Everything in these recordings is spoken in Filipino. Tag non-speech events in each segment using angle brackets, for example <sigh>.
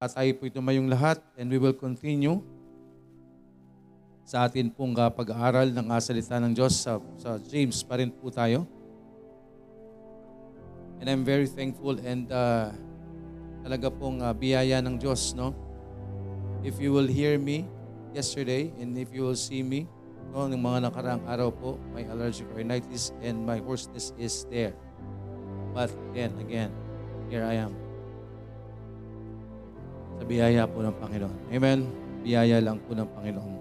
At tayo po tumayong lahat and we will continue sa atin pong uh, pag-aaral ng uh, salita ng Diyos sa, sa James pa rin po tayo. And I'm very thankful and uh, talaga pong uh, biyaya ng Diyos, no? If you will hear me yesterday and if you will see me, no, ng mga nakaraang araw po, my allergic rhinitis and my hoarseness is there. But then again, here I am sa biyaya po ng Panginoon. Amen? Biyaya lang po ng Panginoon.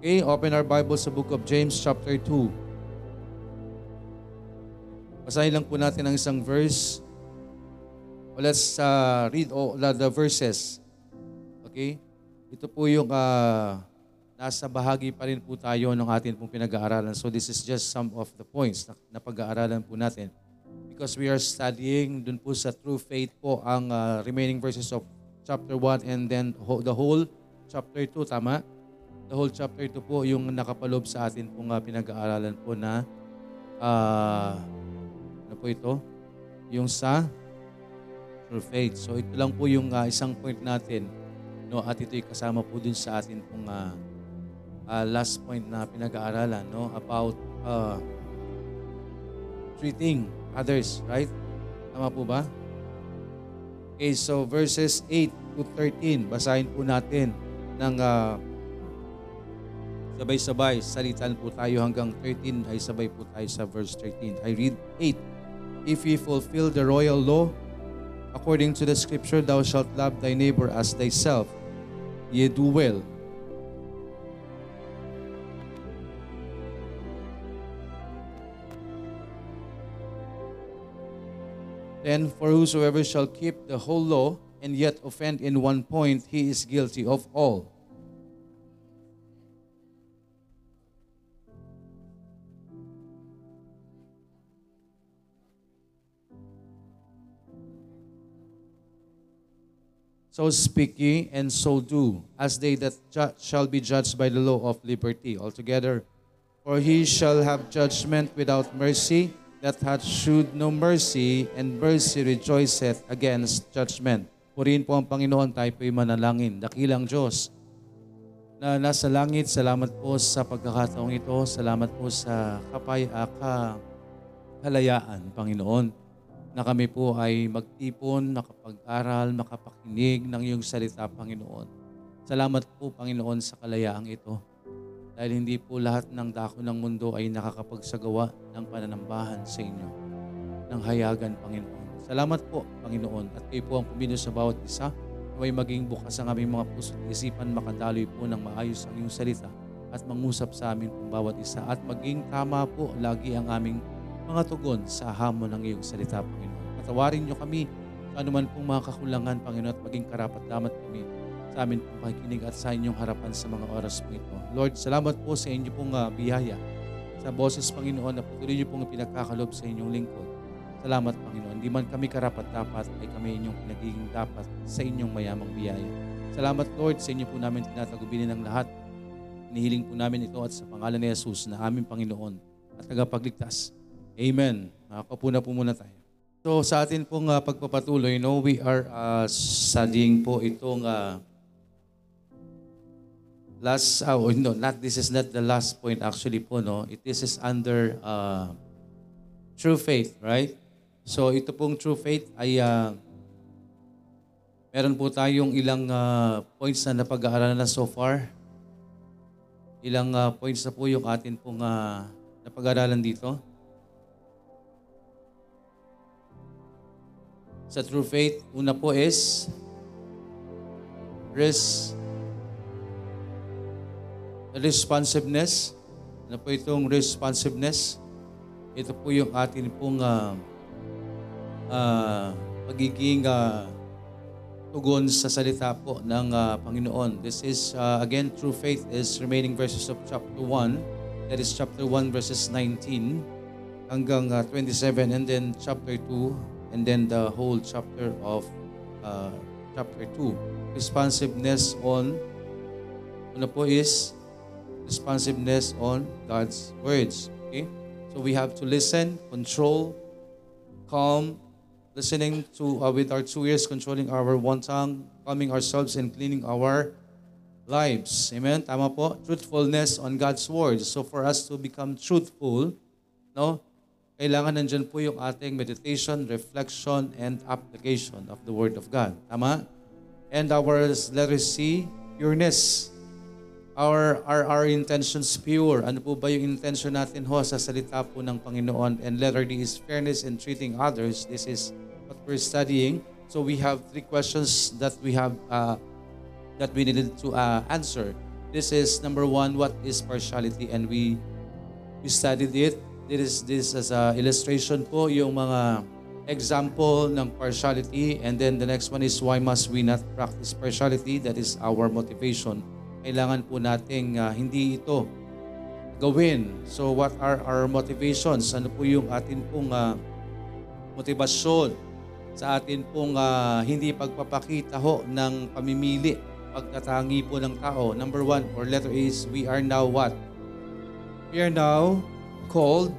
Okay, open our Bible sa book of James chapter 2. Basahin lang po natin ang isang verse. Well, let's uh, read all the verses. Okay? Ito po yung uh, nasa bahagi pa rin po tayo ng atin pong pinag-aaralan. So this is just some of the points na, na pag-aaralan po natin. Because we are studying dun po sa true faith po ang uh, remaining verses of chapter 1 and then the whole chapter 2, tama? The whole chapter 2 po yung nakapalob sa atin pong uh, pinag-aaralan po na uh, ano po ito? Yung sa faith. So ito lang po yung uh, isang point natin no at ito'y kasama po din sa atin pong uh, uh, last point na pinag-aaralan no about uh, treating others, right? Tama po ba? Okay, so verses 8 to 13, basahin po natin ng uh, sabay-sabay. Salitan po tayo hanggang 13 ay sabay po tayo sa verse 13. I read 8. If ye fulfill the royal law, according to the scripture, thou shalt love thy neighbor as thyself. Ye do well. Then, for whosoever shall keep the whole law and yet offend in one point, he is guilty of all. So speak ye, and so do, as they that ju- shall be judged by the law of liberty altogether. For he shall have judgment without mercy, that hath shewed no mercy, and mercy rejoiceth against judgment. Purihin po ang Panginoon, tayo po'y manalangin. Dakilang Diyos na nasa langit, salamat po sa pagkakataong ito. Salamat po sa kapay, ka, kalayaan, Panginoon, na kami po ay magtipon, makapag-aral, makapakinig ng iyong salita, Panginoon. Salamat po, Panginoon, sa kalayaang ito. Dahil hindi po lahat ng dako ng mundo ay nakakapagsagawa ng pananambahan sa inyo, ng hayagan, Panginoon. Salamat po, Panginoon, at kayo po ang pumino sa bawat isa Naway maging bukas ang aming mga puso at isipan makadaloy po ng maayos ang iyong salita at mangusap sa amin kung bawat isa at maging tama po lagi ang aming mga tugon sa hamon ng iyong salita, Panginoon. Patawarin niyo kami sa anuman pong mga kakulangan, Panginoon, at maging karapat damat kami sa amin pong pakikinig at sa inyong harapan sa mga oras po ito. Lord, salamat po sa inyo pong uh, biyaya sa boses, Panginoon, na patuloy niyo pong pinagkakalob sa inyong lingkod. Salamat, Panginoon. Di man kami karapat-dapat, ay kami inyong pinagiging dapat sa inyong mayamang biyaya. Salamat, Lord, sa inyo po namin tinatagubinin ng lahat. Inihiling po namin ito at sa pangalan ni Jesus na aming Panginoon at tagapagligtas. Amen. Makakapo na po muna tayo. So sa atin pong uh, pagpapatuloy, no, we are uh, studying po itong uh, last, uh, oh, no, not, this is not the last point actually po, no. It, this is under uh, true faith, right? So ito pong true faith ay uh, meron po tayong ilang uh, points na napag-aaralan na so far. Ilang uh, points na po yung atin pong uh, napag-aaralan dito. Sa true faith, una po is risk responsiveness. Ano po itong responsiveness? Ito po yung atin pong uh, uh, pagiging uh, tugon sa salita po ng uh, Panginoon. This is, uh, again, true faith is remaining verses of chapter 1. That is chapter 1 verses 19 hanggang uh, 27 and then chapter 2 and then the whole chapter of uh, chapter 2. Responsiveness on, ano po is responsiveness on God's words. Okay? So we have to listen, control, calm, listening to uh, with our two ears, controlling our one tongue, calming ourselves and cleaning our lives. Amen? Tama po? Truthfulness on God's words. So for us to become truthful, no? Kailangan nandyan po yung ating meditation, reflection, and application of the Word of God. Tama? And our letter C, pureness. Our, our, our intentions pure. Ano po ba yung intention natin ho sa salita po ng Panginoon? And letter D is fairness in treating others. This is what we're studying. So we have three questions that we have uh, that we needed to uh, answer. This is number one, what is partiality? And we we studied it. This is this as a illustration po yung mga example ng partiality and then the next one is why must we not practice partiality? That is our motivation. Kailangan po nating uh, hindi ito gawin. So what are our motivations? Ano po yung atin pong uh, motivasyon sa atin pong uh, hindi pagpapakita ho ng pamimili, pagtatangi po ng tao. Number one, or letter is, we are now what? We are now called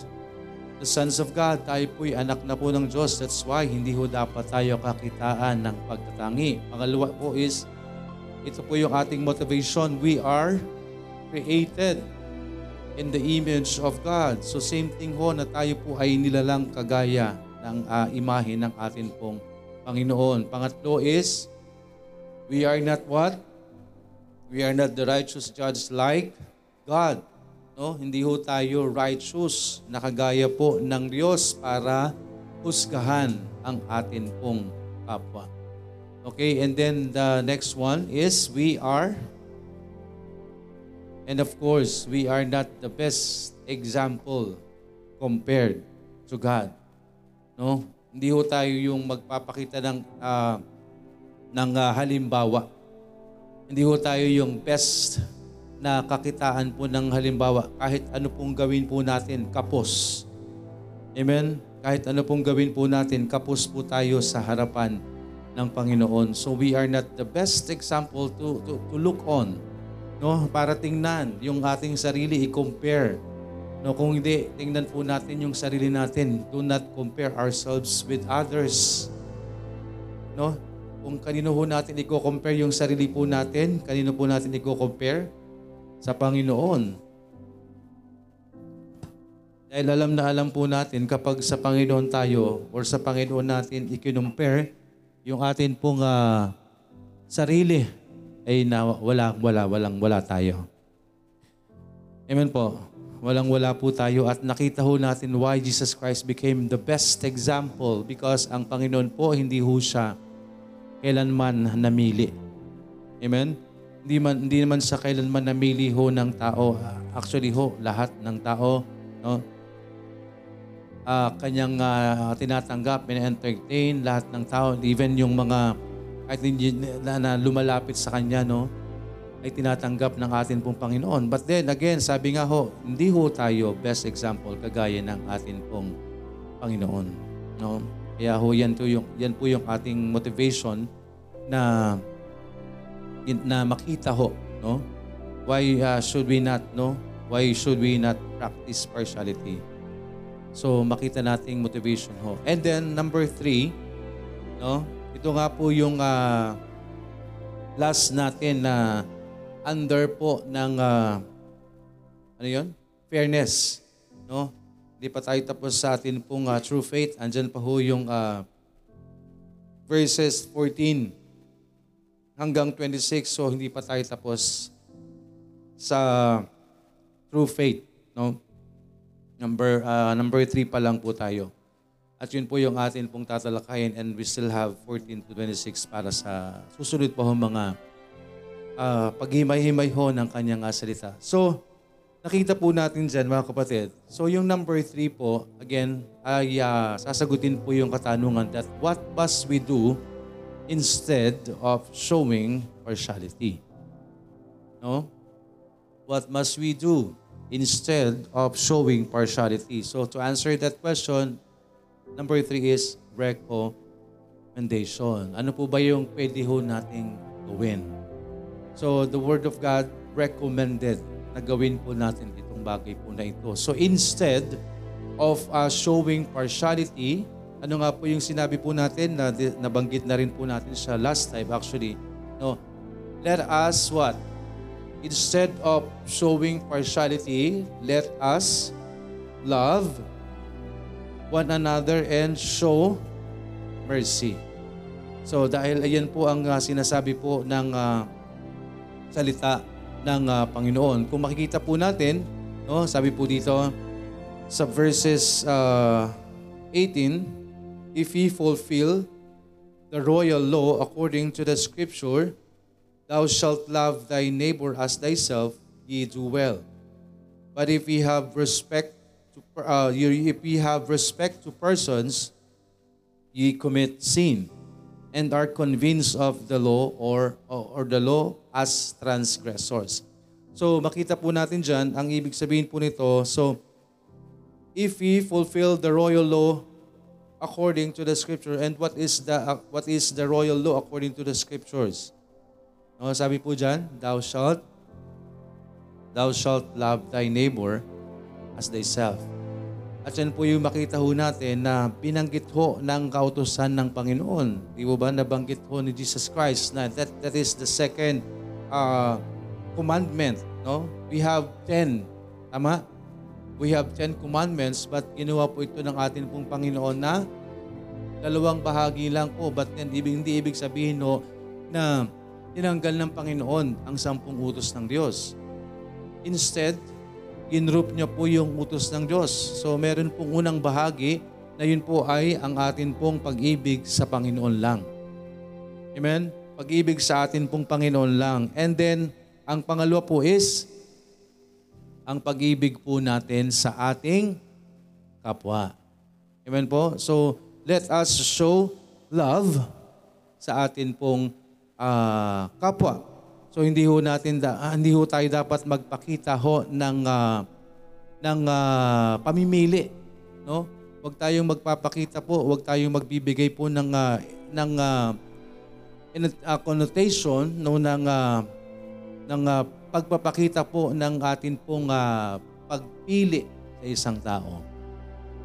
the sons of God. Tayo po'y anak na po ng Diyos. That's why hindi ho dapat tayo kakitaan ng pagtatangi. Pangalawa po is, ito po yung ating motivation. We are created in the image of God. So same thing ho na tayo po ay nilalang kagaya ng uh, imahe ng atin pong Panginoon. Pangatlo is, we are not what? We are not the righteous judge like God. No, hindi ho tayo righteous na kagaya po ng Diyos para husgahan ang atin pong kapwa. Okay, and then the next one is we are and of course, we are not the best example compared to God. No? Hindi ho tayo yung magpapakita ng uh, ng uh, halimbawa. Hindi ho tayo yung best na kakitaan po ng halimbawa kahit ano pong gawin po natin kapos. Amen? Kahit ano pong gawin po natin, kapos po tayo sa harapan ng Panginoon. So we are not the best example to, to, to look on. No? Para tingnan yung ating sarili, i-compare No, kung hindi, tingnan po natin yung sarili natin. Do not compare ourselves with others. No? Kung kanino po natin i-compare yung sarili po natin, kanino po natin i-compare? Sa Panginoon. Dahil alam na alam po natin kapag sa Panginoon tayo or sa Panginoon natin i-compare yung atin pong uh, sarili ay na wala, wala, walang wala tayo. Amen po. Walang-wala po tayo at nakita ho natin why Jesus Christ became the best example because ang Panginoon po hindi ho siya kailanman namili. Amen? Hindi, man, hindi naman sa kailanman namili ho ng tao. Actually ho, lahat ng tao, no? Uh, kanyang uh, tinatanggap, entertain lahat ng tao, even yung mga kahit hindi na, na lumalapit sa kanya, no? ay tinatanggap ng atin pong Panginoon. But then again, sabi nga ho, hindi ho tayo best example kagaya ng atin pong Panginoon. No? Kaya ho, yan, to yung, yan po yung ating motivation na na makita ho, no? Why uh, should we not, no? Why should we not practice partiality? So, makita nating motivation ho. And then, number three, no? Ito nga po yung uh, last natin na under po ng uh, ano yon? Fairness, no? Hindi pa tayo tapos sa atin pong uh, true faith. Andiyan pa ho yung uh, verses 14 hanggang 26. So hindi pa tayo tapos sa true faith, no? Number uh, number 3 pa lang po tayo. At yun po yung atin pong tatalakayin and we still have 14 to 26 para sa susunod pa ho mga uh, paghimay-himay ho ng kanyang uh, salita. So, nakita po natin dyan mga kapatid. So, yung number three po, again, ay uh, sasagutin po yung katanungan that what must we do instead of showing partiality? No? What must we do instead of showing partiality? So, to answer that question, number three is recommendation. Ano po ba yung pwede ho nating gawin? So the Word of God recommended na gawin po natin itong bagay po na ito. So instead of uh, showing partiality, ano nga po yung sinabi po natin na nabanggit na rin po natin sa last time actually, No? Let us what? Instead of showing partiality, let us love one another and show mercy. So dahil ayan po ang uh, sinasabi po ng uh, salita ng uh, Panginoon. Kung makikita po natin, no, sabi po dito sa verses uh, 18, if ye fulfill the royal law according to the scripture, thou shalt love thy neighbor as thyself, ye do well. But if ye have respect to uh, if ye have respect to persons, ye commit sin and are convinced of the law or, or the law as transgressors. So makita po natin dyan, ang ibig sabihin po nito, so if we fulfill the royal law according to the scripture, and what is the uh, what is the royal law according to the scriptures? No, sabi po dyan, thou shalt thou shalt love thy neighbor as thyself. At yan po yung makita ho natin na binanggit ho ng kautosan ng Panginoon. Di ba nabanggit ho ni Jesus Christ na that, that is the second uh, commandment. No? We have ten. Tama? We have ten commandments but ginawa po ito ng atin pong Panginoon na dalawang bahagi lang po. But then, ibig, hindi ibig sabihin no, na tinanggal ng Panginoon ang sampung utos ng Diyos. Instead, ginroup niya po yung utos ng Diyos. So meron pong unang bahagi na yun po ay ang atin pong pag-ibig sa Panginoon lang. Amen? Pag-ibig sa atin pong Panginoon lang. And then, ang pangalawa po is ang pag-ibig po natin sa ating kapwa. Amen po? So, let us show love sa atin pong uh, kapwa. So hindi ho natin da, ah, hindi ho tayo dapat magpakita ho ng uh, ng uh, pamimili, no? Huwag tayong magpapakita po, huwag tayong magbibigay po ng uh, ng uh, in, uh, connotation no ng uh, ng uh, pagpapakita po ng atin pong uh, pagpili sa isang tao.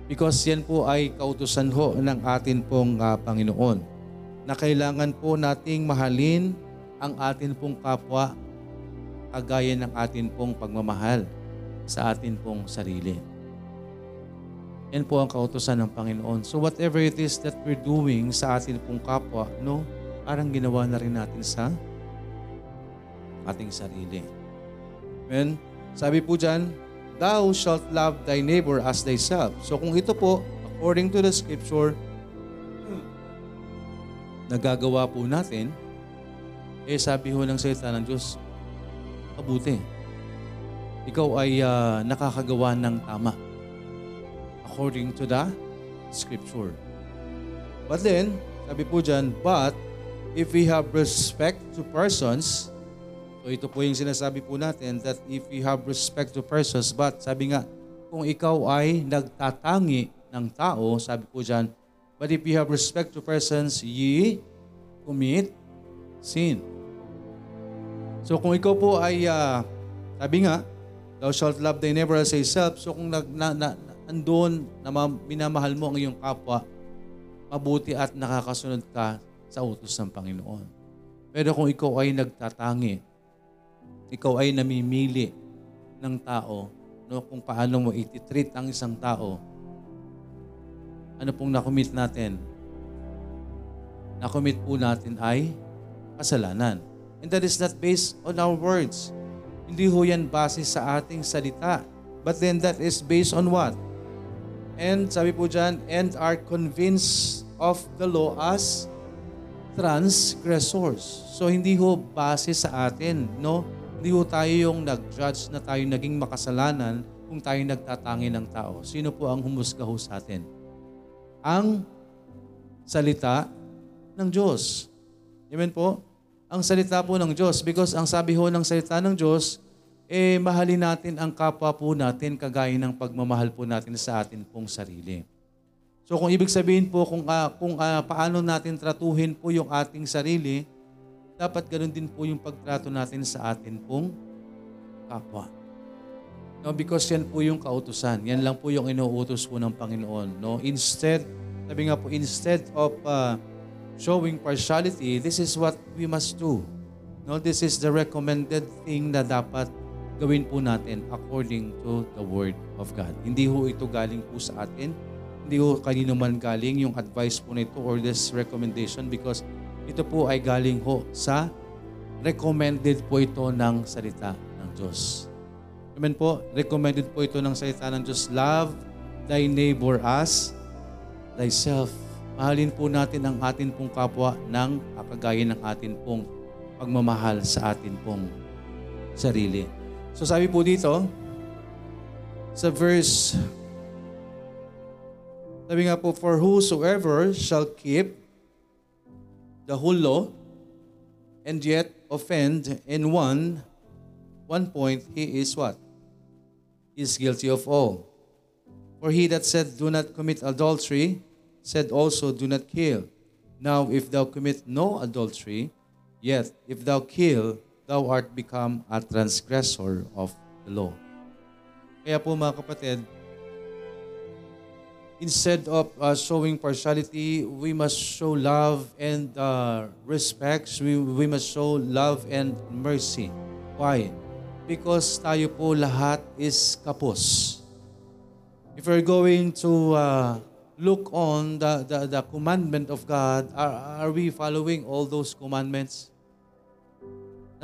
Because yan po ay kautusan ho ng atin pong uh, Panginoon na kailangan po nating mahalin ang atin pong kapwa kagaya ng atin pong pagmamahal sa atin pong sarili. Yan po ang kautosan ng Panginoon. So whatever it is that we're doing sa atin pong kapwa, no, parang ginawa na rin natin sa ating sarili. Amen? Sabi po dyan, Thou shalt love thy neighbor as thyself. So kung ito po, according to the scripture, nagagawa po natin, eh sabi ho ng salita ng Diyos, mabuti. Ikaw ay uh, nakakagawa ng tama. According to the Scripture. But then, sabi po dyan, but if we have respect to persons, so ito po yung sinasabi po natin, that if we have respect to persons, but sabi nga, kung ikaw ay nagtatangi ng tao, sabi po dyan, but if you have respect to persons, ye commit sin. So kung ikaw po ay, uh, sabi nga, thou shalt love thy neighbor as thyself. So kung nag, na, na, andun na minamahal mo ang iyong kapwa, mabuti at nakakasunod ka sa utos ng Panginoon. Pero kung ikaw ay nagtatangi, ikaw ay namimili ng tao, no, kung paano mo ititreat ang isang tao, ano pong nakomit natin? Nakomit po natin ay kasalanan. And that is not based on our words. Hindi ho yan base sa ating salita. But then that is based on what? And sabi po dyan, and are convinced of the law as transgressors. So hindi ho base sa atin, no? Hindi ho tayo yung nag-judge na tayo naging makasalanan kung tayo nagtatangi ng tao. Sino po ang humusga ho sa atin? Ang salita ng Diyos. Amen po? ang salita po ng Diyos. Because ang sabi ho ng salita ng Diyos, eh mahalin natin ang kapwa po natin kagaya ng pagmamahal po natin sa atin pong sarili. So kung ibig sabihin po kung, uh, kung uh, paano natin tratuhin po yung ating sarili, dapat ganoon din po yung pagtrato natin sa atin pong kapwa. No, because yan po yung kautusan. Yan lang po yung inuutos po ng Panginoon. No? Instead, sabi nga po, instead of uh, showing partiality, this is what we must do. No, this is the recommended thing na dapat gawin po natin according to the Word of God. Hindi ho ito galing po sa atin. Hindi ho kanino man galing yung advice po nito or this recommendation because ito po ay galing ho sa recommended po ito ng salita ng Diyos. Amen po. Recommended po ito ng salita ng Diyos. Love thy neighbor as thyself. Mahalin po natin ang atin pong kapwa ng kakagaya ng atin pong pagmamahal sa atin pong sarili. So sabi po dito, sa verse, sabi nga po, For whosoever shall keep the whole law and yet offend in one, one point, he is what? Is guilty of all. For he that said, Do not commit adultery, said also, Do not kill. Now, if thou commit no adultery, yet if thou kill, thou art become a transgressor of the law. Kaya po mga kapatid, instead of uh, showing partiality, we must show love and uh, respect. We, we must show love and mercy. Why? Because tayo po lahat is kapos. If we're going to uh, look on the, the, the commandment of God, are, are we following all those commandments?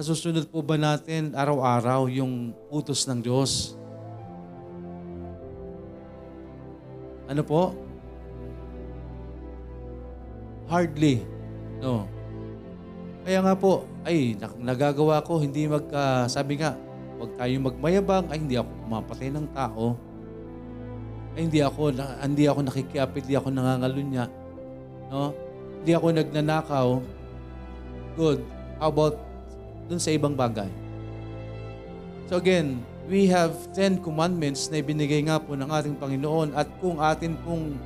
Nasusunod po ba natin araw-araw yung utos ng Diyos? Ano po? Hardly. No. Kaya nga po, ay, nagagawa ko, hindi magka, sabi nga, huwag tayong magmayabang, ay, hindi ako pumapatay ng tao. Ay, hindi ako, hindi ako nakikiapit, hindi ako nangangalunya. No? Hindi ako nagnanakaw. Good. How about dun sa ibang bagay? So again, we have 10 commandments na ibinigay nga po ng ating Panginoon at kung atin pong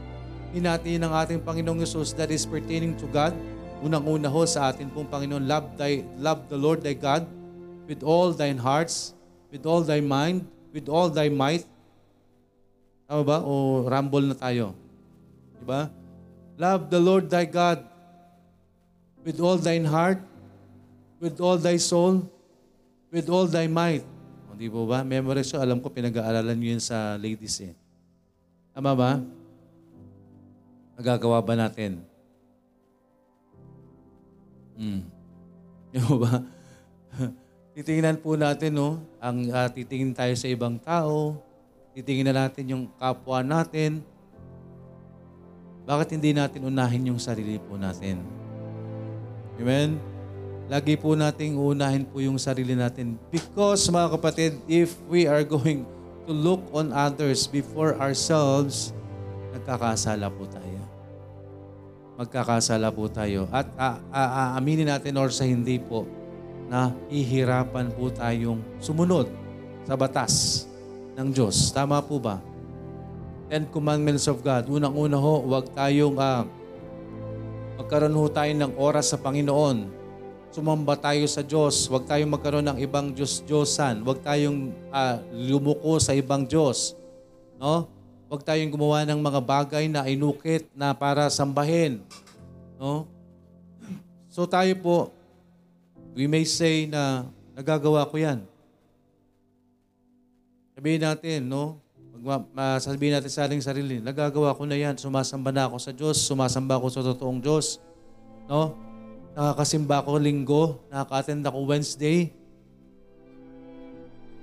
hinati ng ating Panginoong Yesus that is pertaining to God, unang-una ho sa atin pong Panginoon, love, thy, love the Lord thy God with all thine hearts, with all thy mind, with all thy might. Tama ba? O ramble na tayo. Diba? Love the Lord thy God with all thine heart, with all thy soul, with all thy might. O, di po ba? Memorize. Alam ko, pinag-aaralan nyo yun sa ladies eh. Tama ba? Nagagawa ba natin? Hmm. Di ba? Titingnan po natin, no? Ang ah, titingin tayo sa ibang tao, titingnan natin yung kapwa natin. Bakit hindi natin unahin yung sarili po natin? Amen? Lagi po nating unahin po yung sarili natin. Because mga kapatid, if we are going to look on others before ourselves, nagkakasala po tayo. Magkakasala po tayo. At a- a- a- aminin natin or sa hindi po, na ihirapan po tayong sumunod sa batas ng Diyos. Tama po ba? Ten Commandments of God. Unang-una ho, huwag tayong ah, magkaroon ho tayo ng oras sa Panginoon. Sumamba tayo sa Diyos. Huwag tayong magkaroon ng ibang Diyos-Diyosan. Huwag tayong ah, lumuko sa ibang Diyos. No? Huwag tayong gumawa ng mga bagay na inukit na para sambahin. No? So tayo po, we may say na nagagawa ko yan. Sabihin natin, no? Magma, ma- sabihin natin sa ating sarili, nagagawa ko na yan. Sumasamba na ako sa Diyos. Sumasamba ako sa totoong Diyos. No? Nakakasimba ako linggo. Nakaka-attend ako Wednesday.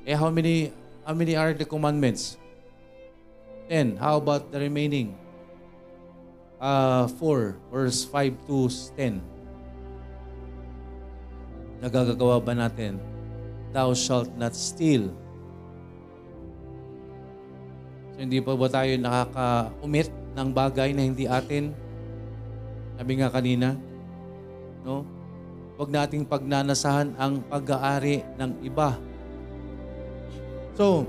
Eh, how many, how many are the commandments? Ten. How about the remaining? Uh, four, verse 5 to 10. Nagagagawa ba natin? Thou shalt not steal. So, hindi pa ba tayo nakaka-umit ng bagay na hindi atin? Sabi nga kanina, no? Huwag nating pagnanasahan ang pag-aari ng iba. So,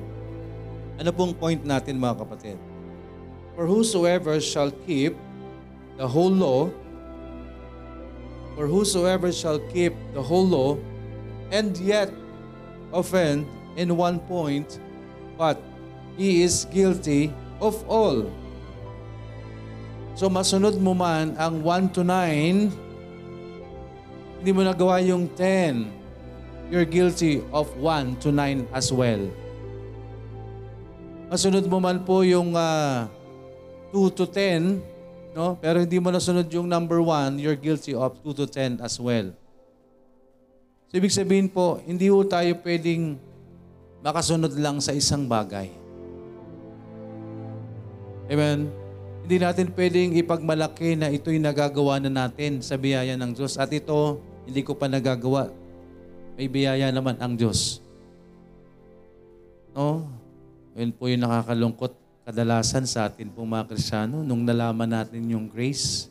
ano pong point natin mga kapatid? For whosoever shall keep the whole law, for whosoever shall keep the whole law, and yet offend in one point, but he is guilty of all. So masunod mo man ang 1 to 9, hindi mo nagawa yung 10. you're guilty of 1 to 9 as well. Masunod mo man po yung ah, 2 to 10, no? pero hindi mo nasunod yung number 1, you're guilty of 2 to 10 as well. So, ibig sabihin po, hindi po tayo pwedeng makasunod lang sa isang bagay. Amen? Hindi natin pwedeng ipagmalaki na ito'y nagagawa na natin sa biyaya ng Diyos. At ito, hindi ko pa nagagawa. May biyaya naman ang Diyos. No? Yun po yung nakakalungkot kadalasan sa atin pong mga Krisyano nung nalaman natin yung grace.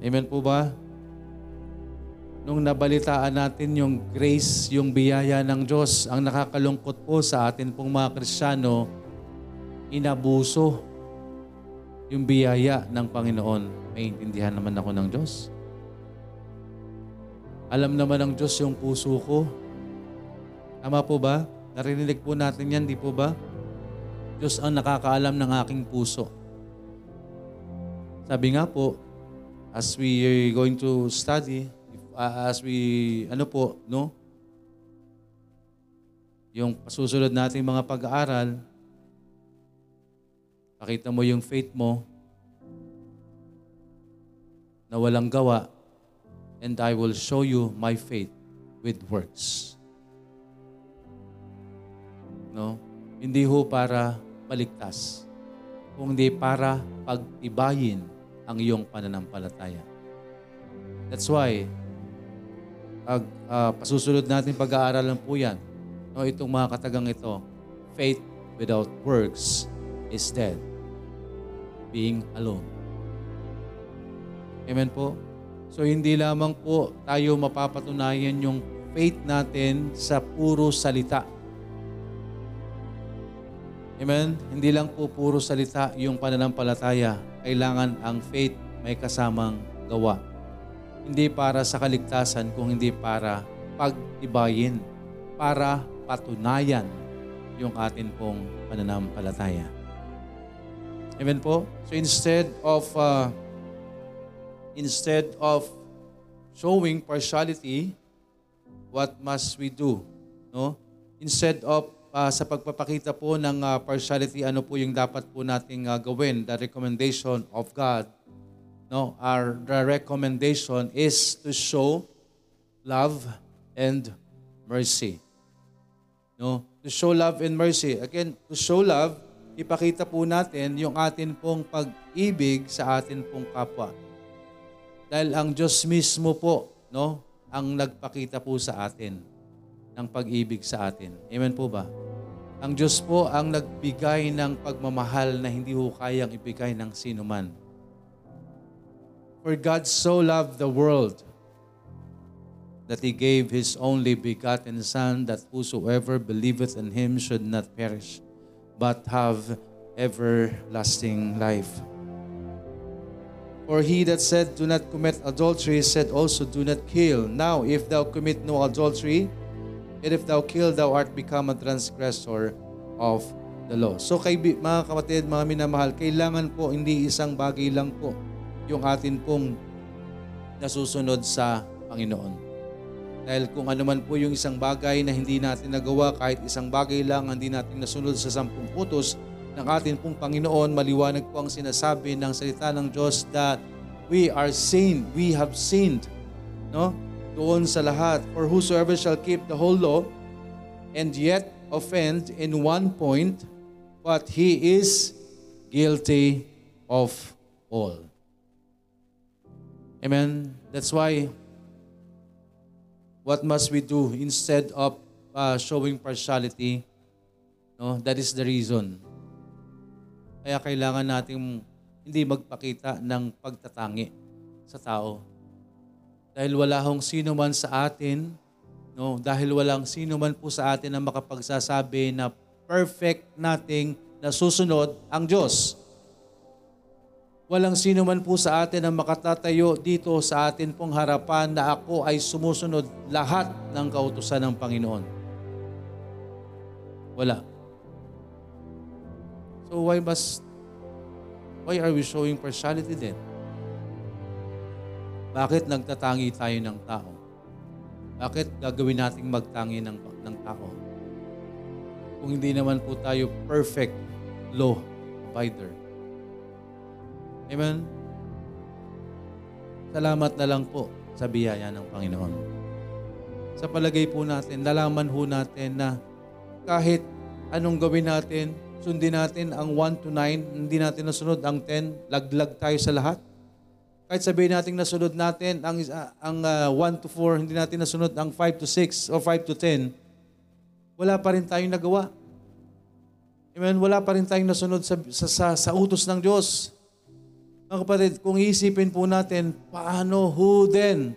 Amen po ba? Nung nabalitaan natin yung grace, yung biyaya ng Diyos, ang nakakalungkot po sa atin pong mga Krisyano, inabuso yung biyaya ng Panginoon. May intindihan naman ako ng Diyos. Alam naman ng Diyos yung puso ko. Tama po ba? Narinig po natin yan, di po ba? Diyos ang nakakaalam ng aking puso. Sabi nga po, as we are going to study, uh, as we, ano po, no? Yung pasusunod nating mga pag-aaral, pakita mo yung faith mo na walang gawa, and I will show you my faith with works. No? Hindi ho para maligtas, kundi para pag-ibayin ang iyong pananampalataya. That's why, pag uh, pasusunod natin pag-aaralan po yan, no, itong mga katagang ito, faith without works is dead. Being alone. Amen po? So hindi lamang po tayo mapapatunayan yung faith natin sa puro salita. Amen? Hindi lang po puro salita yung pananampalataya. Kailangan ang faith may kasamang gawa. Hindi para sa kaligtasan, kung hindi para pag-ibayin, para patunayan yung atin pong pananampalataya. Amen po? So instead of uh, instead of showing partiality, what must we do? No? Instead of uh, sa pagpapakita po ng uh, partiality, ano po yung dapat po nating uh, gawin? The recommendation of God. No, our the recommendation is to show love and mercy. No, to show love and mercy. Again, to show love, ipakita po natin yung atin pong pag-ibig sa atin pong kapwa. Dahil ang Diyos mismo po, no, ang nagpakita po sa atin ng pag-ibig sa atin. Amen po ba? Ang Diyos po ang nagbigay ng pagmamahal na hindi ho kayang ibigay ng sino man. For God so loved the world that He gave His only begotten Son, that whosoever believeth in Him should not perish, but have everlasting life. For he that said, Do not commit adultery, said also, Do not kill. Now, if thou commit no adultery, and if thou kill, thou art become a transgressor of the law. So, kay, mga kapatid, mga minamahal, kailangan po, hindi isang bagay lang po yung atin pong nasusunod sa Panginoon. Dahil kung ano man po yung isang bagay na hindi natin nagawa, kahit isang bagay lang hindi natin nasunod sa sampung putos ng atin pong Panginoon, maliwanag po ang sinasabi ng salita ng Diyos that we are sinned, we have sinned. No? Doon sa lahat. For whosoever shall keep the whole law and yet offend in one point, but he is guilty of all. Amen? That's why what must we do instead of uh, showing partiality? No, that is the reason. Kaya kailangan nating hindi magpakita ng pagtatangi sa tao. Dahil wala hong sino man sa atin, no, dahil walang sino man po sa atin na makapagsasabi na perfect nating nasusunod ang Diyos. Walang sino man po sa atin ang makatatayo dito sa atin pong harapan na ako ay sumusunod lahat ng kautusan ng Panginoon. Wala. So why must why are we showing partiality then? Bakit nagtatangi tayo ng tao? Bakit gagawin nating magtangi ng, ng tao? Kung hindi naman po tayo perfect law abider. Amen? Salamat na lang po sa biyaya ng Panginoon. Sa palagay po natin, nalaman ho natin na kahit anong gawin natin, sundin natin ang 1 to 9, hindi natin nasunod ang 10, laglag tayo sa lahat. Kahit sabihin natin nasunod natin ang, ang uh, 1 to 4, hindi natin nasunod ang 5 to 6 o 5 to 10, wala pa rin tayong nagawa. Amen? Wala pa rin tayong nasunod sa, sa, sa, sa utos ng Diyos. Mga kapatid, kung iisipin po natin, paano, who then?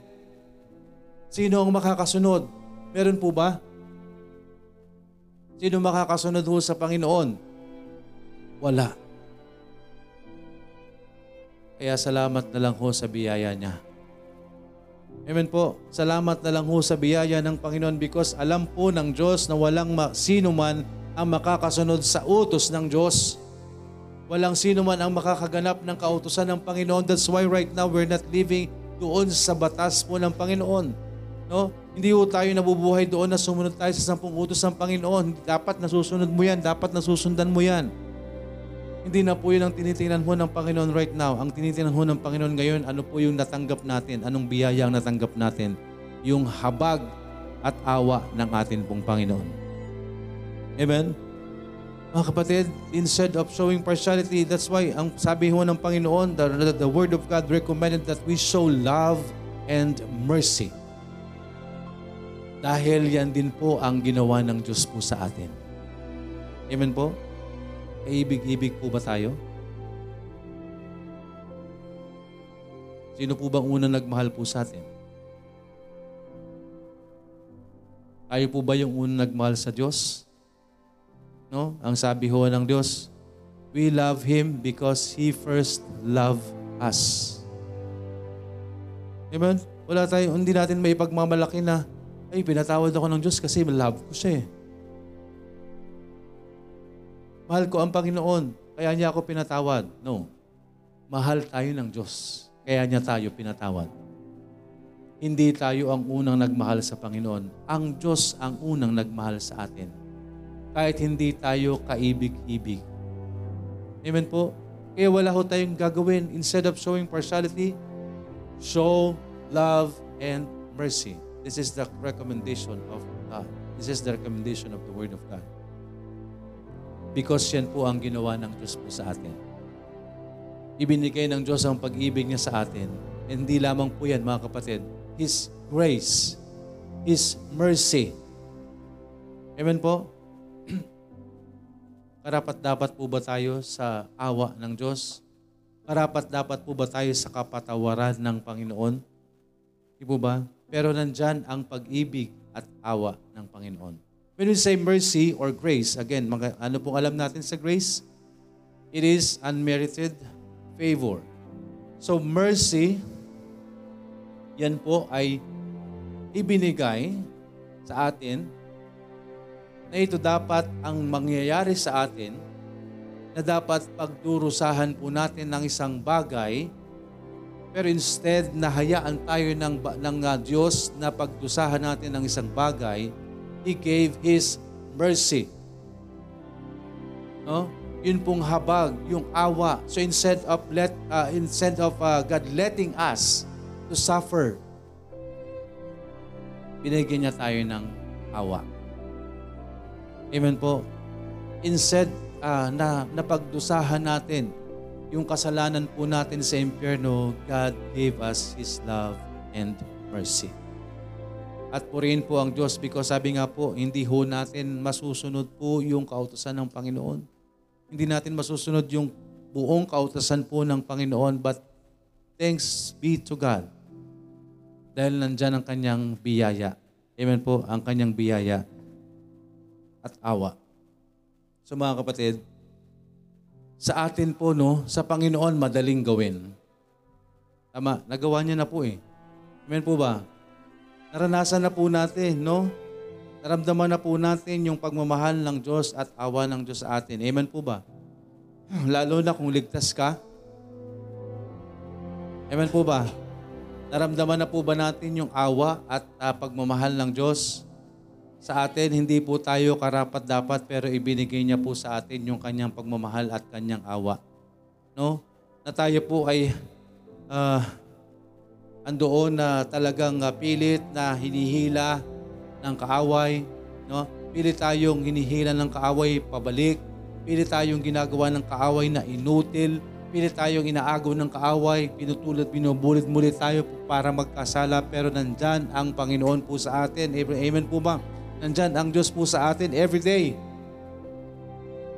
Sino ang makakasunod? Meron po ba? Sino makakasunod ho sa Panginoon? Wala. Kaya salamat na lang ho sa biyaya niya. Amen po. Salamat na lang ho sa biyaya ng Panginoon because alam po ng Diyos na walang ma- sino man ang makakasunod sa utos ng Diyos. Walang sino man ang makakaganap ng kautusan ng Panginoon. That's why right now we're not living doon sa batas po ng Panginoon. No? Hindi po tayo nabubuhay doon na sumunod tayo sa sampung utos ng Panginoon. Dapat nasusunod mo yan. Dapat nasusundan mo yan. Hindi na po yun ang tinitingnan mo ng Panginoon right now. Ang tinitingnan mo ng Panginoon ngayon, ano po yung natanggap natin? Anong biyaya ang natanggap natin? Yung habag at awa ng atin pong Panginoon. Amen? Mga kapatid, instead of showing partiality, that's why ang sabi ho ng Panginoon, the, the Word of God recommended that we show love and mercy. Dahil yan din po ang ginawa ng Diyos po sa atin. Amen po? E ibig-ibig po ba tayo? Sino po bang unang nagmahal po sa atin? Tayo po ba yung unang nagmahal sa Diyos? No? Ang sabi ho ng Diyos, we love Him because He first loved us. Amen? Wala tayo, hindi natin may pagmamalaki na ay, pinatawad ako ng Diyos kasi love ko siya eh. Mahal ko ang Panginoon, kaya niya ako pinatawad. No. Mahal tayo ng Diyos, kaya niya tayo pinatawad. Hindi tayo ang unang nagmahal sa Panginoon. Ang Diyos ang unang nagmahal sa atin. Kahit hindi tayo kaibig-ibig. Amen po? Kaya wala ho tayong gagawin. Instead of showing partiality, show love and mercy. This is the recommendation of God. This is the recommendation of the Word of God. Because yan po ang ginawa ng Diyos po sa atin. Ibinigay ng Diyos ang pag-ibig niya sa atin. Hindi lamang po yan, mga kapatid. His grace, His mercy. Amen po? <clears throat> Karapat dapat po ba tayo sa awa ng Diyos? Karapat dapat po ba tayo sa kapatawaran ng Panginoon? Di po ba? Pero nandyan ang pag-ibig at awa ng Panginoon. When we say mercy or grace, again, mga, ano pong alam natin sa grace? It is unmerited favor. So mercy, yan po ay ibinigay sa atin na ito dapat ang mangyayari sa atin na dapat pagdurusahan po natin ng isang bagay pero instead, nahayaan tayo ng, ng uh, Diyos na pagdusahan natin ng isang bagay, He gave His mercy. No? Yun pong habag, yung awa. So instead of let uh, instead of uh, God letting us to suffer, binigyan niya tayo ng awa. Amen po. Instead uh, na napagdusahan natin yung kasalanan po natin sa impyerno, God gave us His love and mercy. At purihin po ang Diyos because sabi nga po, hindi ho natin masusunod po yung kautosan ng Panginoon. Hindi natin masusunod yung buong kautosan po ng Panginoon but thanks be to God dahil nandyan ang kanyang biyaya. Amen po, ang kanyang biyaya at awa. So mga kapatid, sa atin po, no, sa Panginoon, madaling gawin. Tama, nagawa niya na po eh. Amen po ba? Naranasan na po natin, no? Naramdaman na po natin yung pagmamahal ng Diyos at awa ng Diyos sa atin. Amen po ba? <sighs> Lalo na kung ligtas ka. Amen po ba? Naramdaman na po ba natin yung awa at ah, pagmamahal ng Diyos sa atin? Hindi po tayo karapat dapat pero ibinigay niya po sa atin yung kanyang pagmamahal at kanyang awa. No? Na tayo po ay ah, andoon na talagang ah, pilit na hinihila ng kaaway, no? Pilit tayong hinihila ng kaaway pabalik. Pilit tayong ginagawa ng kaaway na inutil. Pilit tayong inaagaw ng kaaway, pinutulad, binubulit-mulit tayo para magkasala. Pero nandyan ang Panginoon po sa atin. Amen po ba? Nandyan ang Diyos po sa atin every day.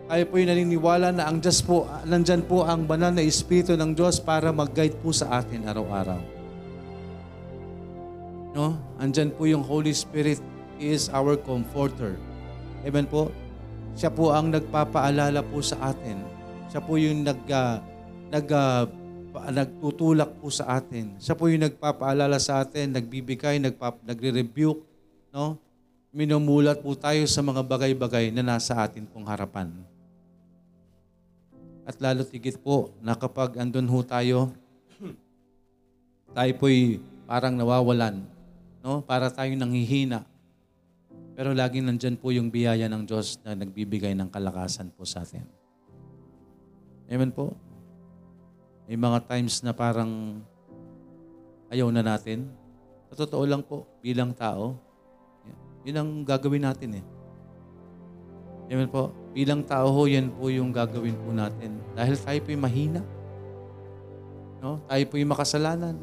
Tayo po yung naniniwala na ang Diyos po, nandyan po ang banal na Espiritu ng Diyos para mag-guide po sa atin araw-araw. No? Andyan po yung Holy Spirit is our comforter. Amen po? Siya po ang nagpapaalala po sa atin. Siya po yung nag, ah, nag, pa- nagtutulak po sa atin. Siya po yung nagpapaalala sa atin, nagbibigay, nagpap, nagre-rebuke, no? Minumulat po tayo sa mga bagay-bagay na nasa atin pong harapan. At lalo tigit po na kapag andun ho tayo, tayo po'y parang nawawalan, no? Para tayong nanghihina. Pero laging nandyan po yung biyaya ng Diyos na nagbibigay ng kalakasan po sa atin. Amen po? May mga times na parang ayaw na natin. Sa totoo lang po, bilang tao, yun ang gagawin natin eh. Amen po? Bilang tao ho, yan po yung gagawin po natin. Dahil tayo po'y mahina. No? Tayo po'y makasalanan.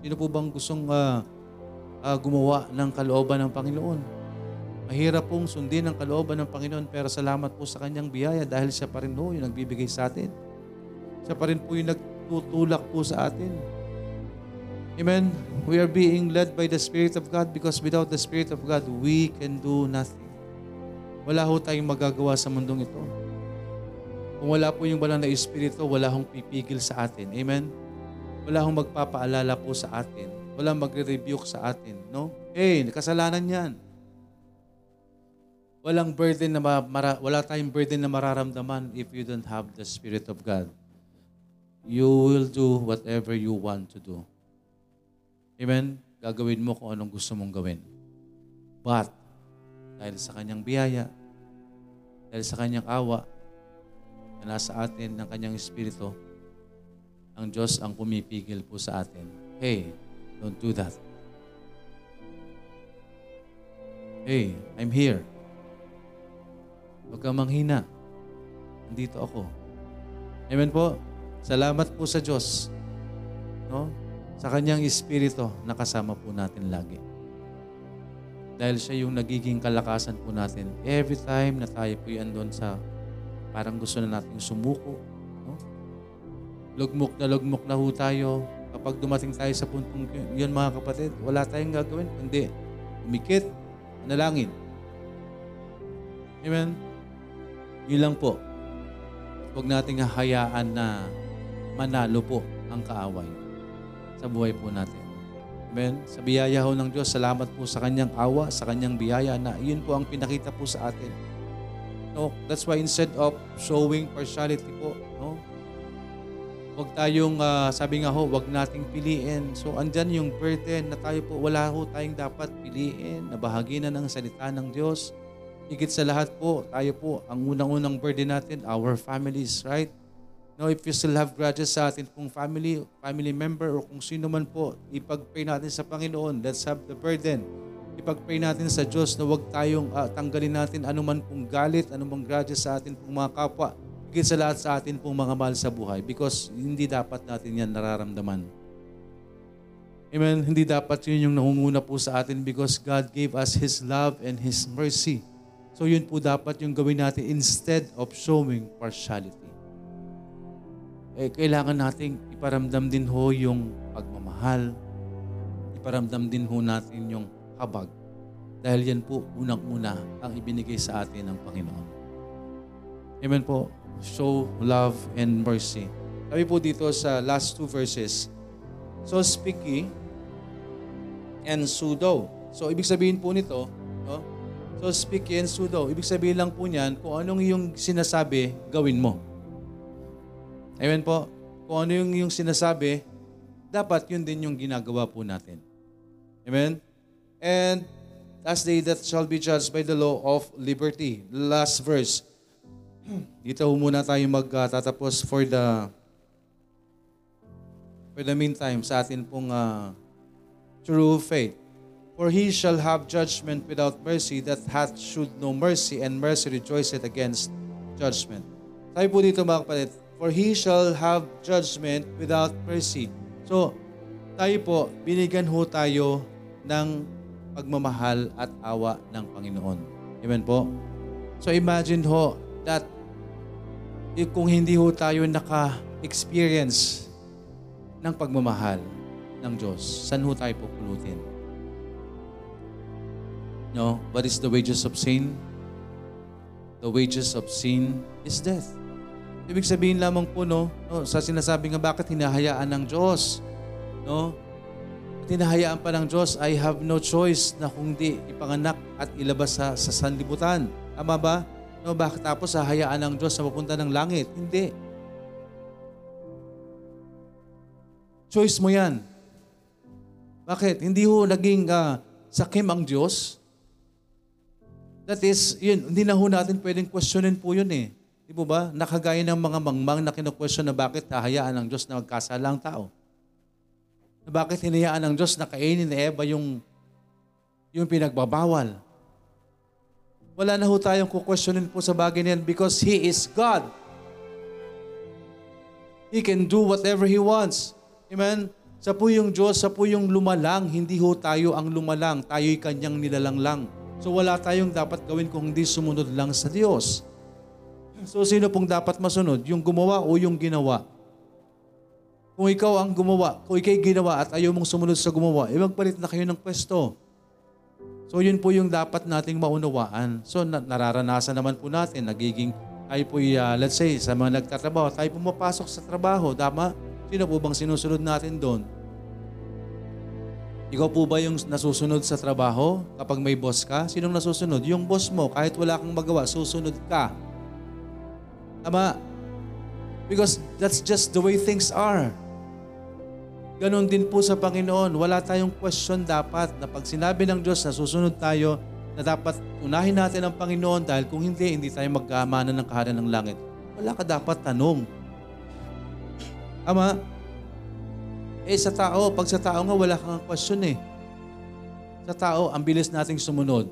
Sino po bang gustong ah, ah, gumawa ng kalooban ng Panginoon? Mahirap pong sundin ang kalooban ng Panginoon pero salamat po sa kanyang biyaya dahil siya pa rin po yung nagbibigay sa atin. Siya pa rin po yung nagtutulak po sa atin. Amen? We are being led by the Spirit of God because without the Spirit of God, we can do nothing. Wala ho tayong magagawa sa mundong ito. Kung wala po yung banal na Espiritu, wala hong pipigil sa atin. Amen? Wala hong magpapaalala po sa atin. Wala magre-rebuke sa atin. No? Eh, kasalanan yan. Walang burden na ma- mara- wala tayong burden na mararamdaman if you don't have the Spirit of God. You will do whatever you want to do. Amen? Gagawin mo kung anong gusto mong gawin. But, dahil sa kanyang biyaya, dahil sa kanyang awa, na nasa atin ng kanyang Espiritu, ang Diyos ang pumipigil po sa atin. Hey, don't do that. Hey, I'm here. Huwag kang manghina. Nandito ako. Amen po. Salamat po sa Diyos. No? Sa kanyang espiritu na kasama po natin lagi. Dahil siya yung nagiging kalakasan po natin every time na tayo po andon sa parang gusto na nating sumuko. No? Lugmok na lugmok na ho tayo. Kapag dumating tayo sa puntong yun mga kapatid, wala tayong gagawin kundi umikit, manalangin. Amen? Yun lang po. Huwag nating hahayaan na manalo po ang kaaway sa buhay po natin. Amen? Sa biyaya ho ng Diyos, salamat po sa kanyang awa, sa kanyang biyaya na yun po ang pinakita po sa atin. No, that's why instead of showing partiality po, no, Huwag tayong, ah, sabi nga ho, huwag nating piliin. So, andyan yung burden na tayo po, wala ho tayong dapat piliin, na bahagi na ng salita ng Diyos. Higit sa lahat po, tayo po, ang unang-unang burden natin, our families, right? No, if you still have grudges sa atin pong family, family member, o kung sino man po, ipag-pray natin sa Panginoon. Let's have the burden. Ipag-pray natin sa Diyos na huwag tayong ah, tanggalin natin anuman pong galit, anumang grudges sa atin pong mga kapwa. Higit sa lahat sa atin pong mga mahal sa buhay because hindi dapat natin yan nararamdaman. Amen? Hindi dapat yun yung nangunguna po sa atin because God gave us His love and His mercy. So yun po dapat yung gawin natin instead of showing partiality. Eh, kailangan nating iparamdam din ho yung pagmamahal. Iparamdam din ho natin yung habag. Dahil yan po unang-una ang ibinigay sa atin ng Panginoon. Amen po. Show love and mercy. Sabi po dito sa last two verses, So speak ye and sudo. So ibig sabihin po nito, no? So speak ye and sudo. Ibig sabihin lang po niyan, kung anong yung sinasabi, gawin mo. Amen po. Kung ano yung, yung sinasabi, dapat yun din yung ginagawa po natin. Amen? And last day that shall be judged by the law of liberty. Last verse. Dito muna tayo magtatapos for the for the meantime sa atin pong uh, true faith. For he shall have judgment without mercy that hath should no mercy and mercy rejoiceth against judgment. Sabi po dito mga kapatid, for he shall have judgment without mercy. So, tayo po, binigyan ho tayo ng pagmamahal at awa ng Panginoon. Amen po? So imagine ho that kung hindi ho tayo naka-experience ng pagmamahal ng Diyos, saan ho tayo pupulutin? No? What is the wages of sin? The wages of sin is death. Ibig sabihin lamang po, no, no sa sinasabi nga bakit hinahayaan ng Diyos, no, at hinahayaan pa ng Diyos, I have no choice na kung di ipanganak at ilabas sa, sa sanlibutan. Tama ba? No, bakit tapos hahayaan ng Diyos na mapunta ng langit? Hindi. Choice mo yan. Bakit? Hindi ho naging uh, sakim ang Diyos. That is, yun, hindi na ho natin pwedeng questionin po yun eh. Di po ba? Nakagaya ng mga mangmang na kinu-question na bakit hahayaan ng Diyos na magkasala ang tao. Na bakit hinayaan ng Diyos na kainin ni Eva yung, yung pinagbabawal. Wala na ho tayong kukwestiyonin po sa bagay niyan because He is God. He can do whatever He wants. Amen? Sa po yung Diyos, sa po yung lumalang, hindi ho tayo ang lumalang, tayo'y kanyang nilalang lang. So wala tayong dapat gawin kung hindi sumunod lang sa Diyos. <clears throat> So sino pong dapat masunod? Yung gumawa o yung ginawa? Kung ikaw ang gumawa, kung ikay ginawa at ayaw mong sumunod sa gumawa, eh magpalit na kayo ng pwesto. So yun po yung dapat nating maunawaan. So na- nararanasan naman po natin, nagiging tayo po, uh, let's say, sa mga nagtatrabaho, tayo pumapasok sa trabaho, tama? Sino po bang sinusunod natin doon? Ikaw po ba yung nasusunod sa trabaho kapag may boss ka? Sinong nasusunod? Yung boss mo, kahit wala kang magawa, susunod ka. Tama? Because that's just the way things are. Ganon din po sa Panginoon. Wala tayong question dapat na pag sinabi ng Diyos na susunod tayo, na dapat unahin natin ang Panginoon dahil kung hindi, hindi tayo magkamana ng kaharian ng langit. Wala ka dapat tanong. Ama, eh sa tao, pag sa tao nga wala kang question eh. Sa tao, ang bilis nating sumunod.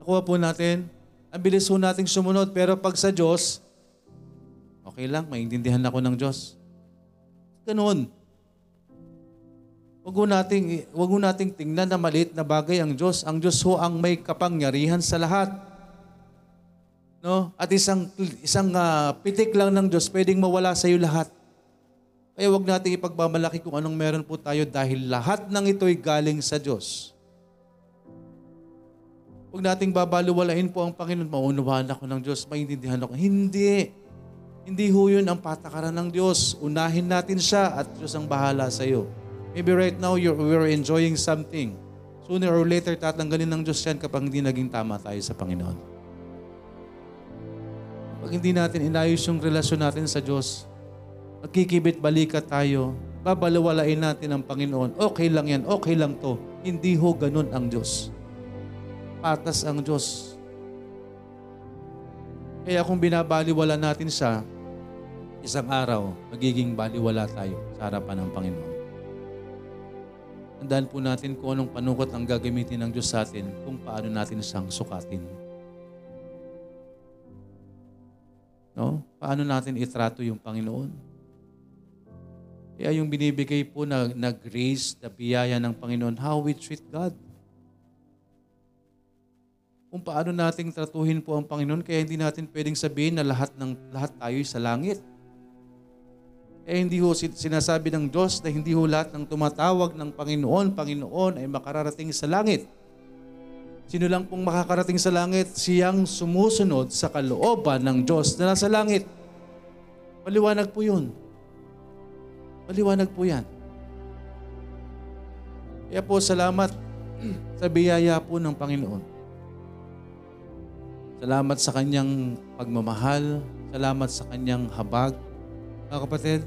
Nakuha po natin, ang bilis po nating sumunod. Pero pag sa Diyos, okay lang, maintindihan ako ng Diyos. Ganun. Huwag ho nating, huwag nating tingnan na maliit na bagay ang Diyos. Ang Diyos ho ang may kapangyarihan sa lahat. No? At isang, isang uh, pitik lang ng Diyos, pwedeng mawala sa iyo lahat. Kaya huwag nating ipagmamalaki kung anong meron po tayo dahil lahat ng ito'y galing sa Diyos. Huwag nating babaluwalain po ang Panginoon. Maunawaan ako ng Diyos, maintindihan ako. Hindi. Hindi ho yun ang patakaran ng Diyos. Unahin natin siya at Diyos ang bahala sa iyo. Maybe right now you're, we're enjoying something. Sooner or later, tatanggalin ng Diyos yan kapag hindi naging tama tayo sa Panginoon. Pag hindi natin inayos yung relasyon natin sa Diyos, magkikibit balikat tayo, babalawalain natin ang Panginoon. Okay lang yan, okay lang to. Hindi ho ganun ang Diyos. Patas ang Diyos. Kaya kung binabaliwala natin siya, isang araw, magiging baliwala tayo sa harapan ng Panginoon. Tandaan po natin kung anong panukot ang gagamitin ng Diyos sa atin kung paano natin siyang sukatin. No? Paano natin itrato yung Panginoon? Kaya yung binibigay po na, na grace, na biyaya ng Panginoon, how we treat God. Kung paano nating tratuhin po ang Panginoon, kaya hindi natin pwedeng sabihin na lahat ng lahat tayo sa langit. Eh hindi ho sinasabi ng Diyos na hindi ho lahat ng tumatawag ng Panginoon, Panginoon ay makararating sa langit. Sino lang pong makakarating sa langit? Siyang sumusunod sa kalooban ng Diyos na nasa langit. Maliwanag po yun. Maliwanag po yan. Kaya po salamat <clears throat> sa biyaya po ng Panginoon. Salamat sa kanyang pagmamahal. Salamat sa kanyang habag. Mga kapatid,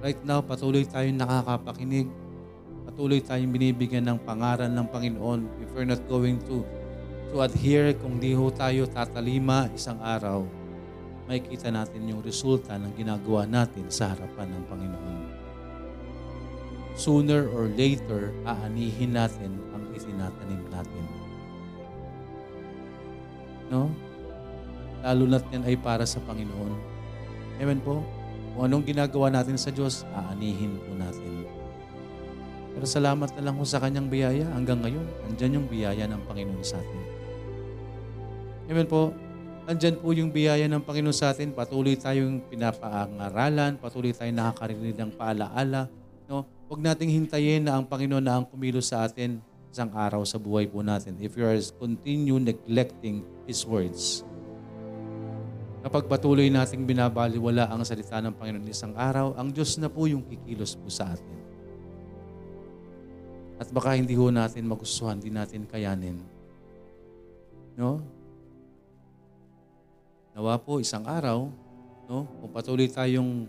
Right now, patuloy tayong nakakapakinig. Patuloy tayong binibigyan ng pangaran ng Panginoon. If we're not going to to adhere, kung di ho tayo tatalima isang araw, may kita natin yung resulta ng ginagawa natin sa harapan ng Panginoon. Sooner or later, aanihin natin ang itinatanim natin. No? Lalo na't yan ay para sa Panginoon. Amen po? Kung anong ginagawa natin sa Diyos, aanihin po natin. Pero salamat na lang po sa kanyang biyaya. Hanggang ngayon, andyan yung biyaya ng Panginoon sa atin. Amen po? Andyan po yung biyaya ng Panginoon sa atin. Patuloy tayong pinapaangaralan, patuloy tayong nakakarinig ng paalaala. No? Huwag nating hintayin na ang Panginoon na ang kumilos sa atin isang araw sa buhay po natin if you are continue neglecting His words. Kapag patuloy nating binabaliwala ang salita ng Panginoon isang araw, ang Diyos na po yung kikilos po sa atin. At baka hindi ho natin magustuhan, hindi natin kayanin. No? Nawa po isang araw, no? Kung patuloy tayong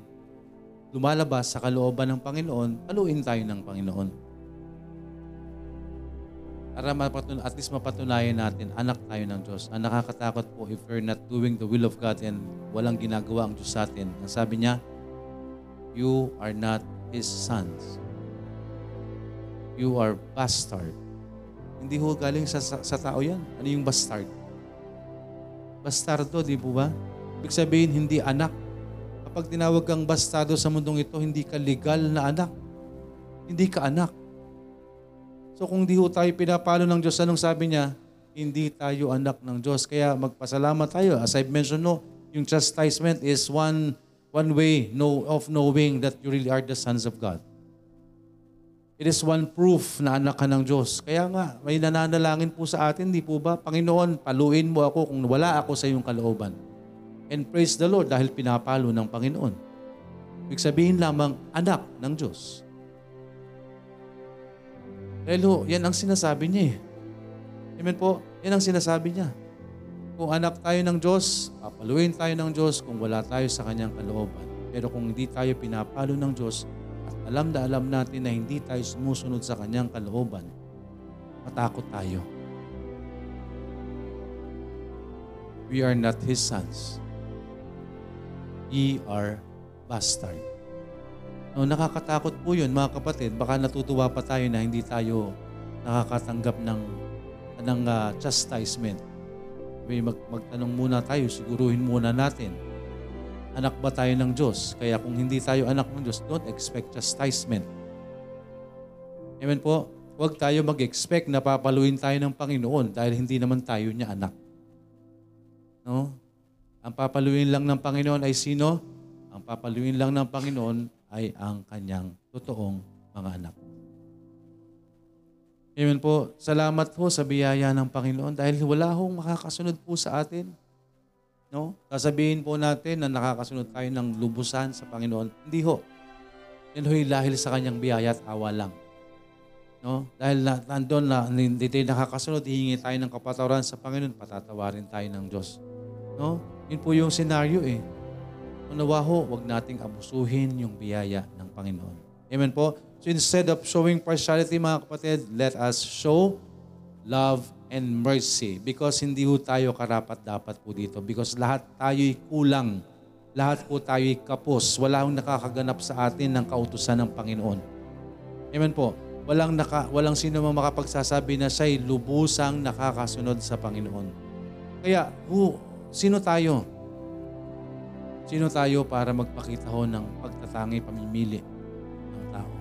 lumalabas sa kalooban ng Panginoon, paluin tayo ng Panginoon. Para mapatun at least mapatunayan natin, anak tayo ng Diyos. Ang nakakatakot po if we're not doing the will of God and walang ginagawa ang Diyos sa atin. Ang sabi niya, you are not His sons. You are bastard. Hindi ho galing sa, sa, sa tao yan. Ano yung bastard? Bastardo, di po ba? Ibig sabihin, hindi anak. Kapag tinawag kang bastardo sa mundong ito, hindi ka legal na anak. Hindi ka anak. So kung di ho tayo pinapalo ng Diyos, anong sabi niya? Hindi tayo anak ng Diyos. Kaya magpasalamat tayo. As I've mentioned, no, yung chastisement is one one way no, of knowing that you really are the sons of God. It is one proof na anak ka ng Diyos. Kaya nga, may nananalangin po sa atin, di po ba? Panginoon, paluin mo ako kung wala ako sa iyong kalooban. And praise the Lord dahil pinapalo ng Panginoon. Ibig sabihin lamang, anak ng Diyos. Hello, yan ang sinasabi niya eh. Amen po? Yan ang sinasabi niya. Kung anak tayo ng Diyos, papaluin tayo ng Diyos kung wala tayo sa kanyang kalooban. Pero kung hindi tayo pinapalo ng Diyos at alam na alam natin na hindi tayo sumusunod sa kanyang kalooban, matakot tayo. We are not His sons. Ye are bastard. No, nakakatakot po yun, mga kapatid. Baka natutuwa pa tayo na hindi tayo nakakatanggap ng, ng uh, chastisement. May mag, magtanong muna tayo, siguruhin muna natin. Anak ba tayo ng Diyos? Kaya kung hindi tayo anak ng Diyos, don't expect chastisement. Amen po? Huwag tayo mag-expect na papaluin tayo ng Panginoon dahil hindi naman tayo niya anak. No? Ang papaluin lang ng Panginoon ay sino? Ang papaluin lang ng Panginoon ay ang kanyang totoong mga anak. Amen po. Salamat po sa biyaya ng Panginoon dahil wala hong makakasunod po sa atin. No? Sasabihin po natin na nakakasunod tayo ng lubusan sa Panginoon. Hindi ho. Yan ho'y dahil sa kanyang biyaya at awa lang. No? Dahil na, nandun na hindi tayo nakakasunod, hihingi tayo ng kapatawaran sa Panginoon, patatawarin tayo ng Diyos. No? Yun po yung senaryo eh. Unawa ho, huwag nating abusuhin yung biyaya ng Panginoon. Amen po? So instead of showing partiality, mga kapatid, let us show love and mercy. Because hindi ho tayo karapat-dapat po dito. Because lahat tayo'y kulang. Lahat po tayo'y kapos. Wala hong nakakaganap sa atin ng kautusan ng Panginoon. Amen po? Walang, naka, walang sino mang makapagsasabi na siya'y lubusang nakakasunod sa Panginoon. Kaya, who, sino tayo? Sino tayo para magpakita ho ng pagtatangi pamimili ng tao?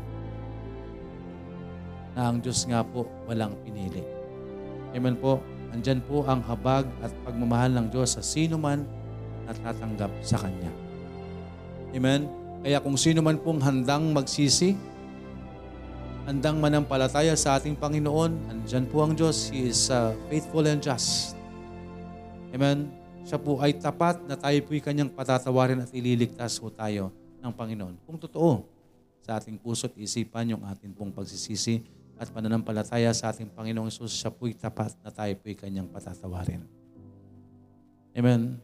Na ang Diyos nga po walang pinili. Amen po. Andyan po ang habag at pagmamahal ng Diyos sa sino man na tatanggap sa Kanya. Amen? Kaya kung sino man pong handang magsisi, handang manampalataya sa ating Panginoon, andyan po ang Diyos. He is uh, faithful and just. Amen? Siya po ay tapat na tayo po'y kanyang patatawarin at ililigtas po tayo ng Panginoon. Kung totoo, sa ating puso't isipan yung ating pong pagsisisi at pananampalataya sa ating Panginoong Isus, siya po'y tapat na tayo po'y kanyang patatawarin. Amen.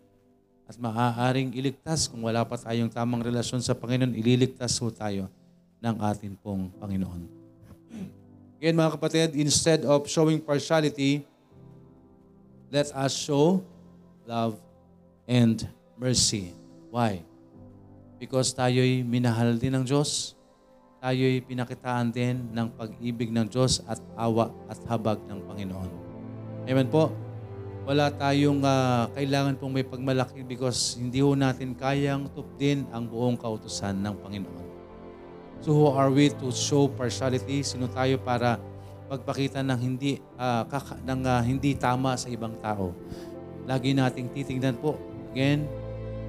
at maaaring iligtas kung wala pa tayong tamang relasyon sa Panginoon, ililigtas ho tayo ng atin pong Panginoon. Again mga kapatid, instead of showing partiality, let us show love and mercy. Why? Because tayo'y minahal din ng Diyos. Tayo'y pinakitaan din ng pag-ibig ng Diyos at awa at habag ng Panginoon. Amen po. Wala tayong ah, kailangan pong may pagmalaki because hindi ho natin kayang tupdin ang buong kautusan ng Panginoon. So who are we to show partiality? Sino tayo para pagpakita ng hindi ah, kaka- ng ah, hindi tama sa ibang tao? Lagi nating titingnan po. Again,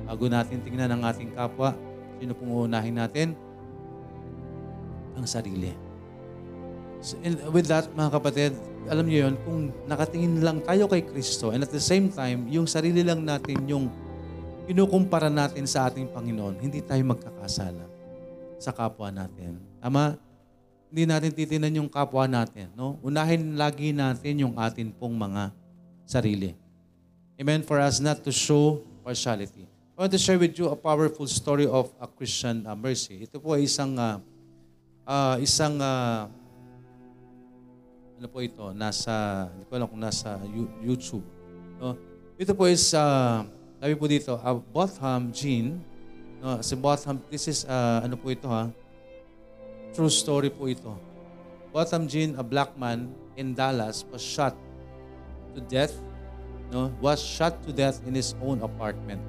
bago natin tingnan ang ating kapwa, sino pong uunahin natin? Ang sarili. So, and with that, mga kapatid, alam niyo yun, kung nakatingin lang tayo kay Kristo and at the same time, yung sarili lang natin yung kinukumpara natin sa ating Panginoon, hindi tayo magkakasala sa kapwa natin. Tama? Hindi natin titinan yung kapwa natin. No? Unahin lagi natin yung atin pong mga sarili. Amen? For us not to show partiality. I want to share with you a powerful story of a Christian uh, mercy. Ito po ay isang uh, uh, isang uh, ano po ito, nasa, hindi ko alam kung nasa You- YouTube. No? Ito po is, uh, sabi po dito, uh, Botham Jean, no, si Botham, this is, uh, ano po ito ha, true story po ito. Botham Jean, a black man in Dallas, was shot to death, no, was shot to death in his own apartment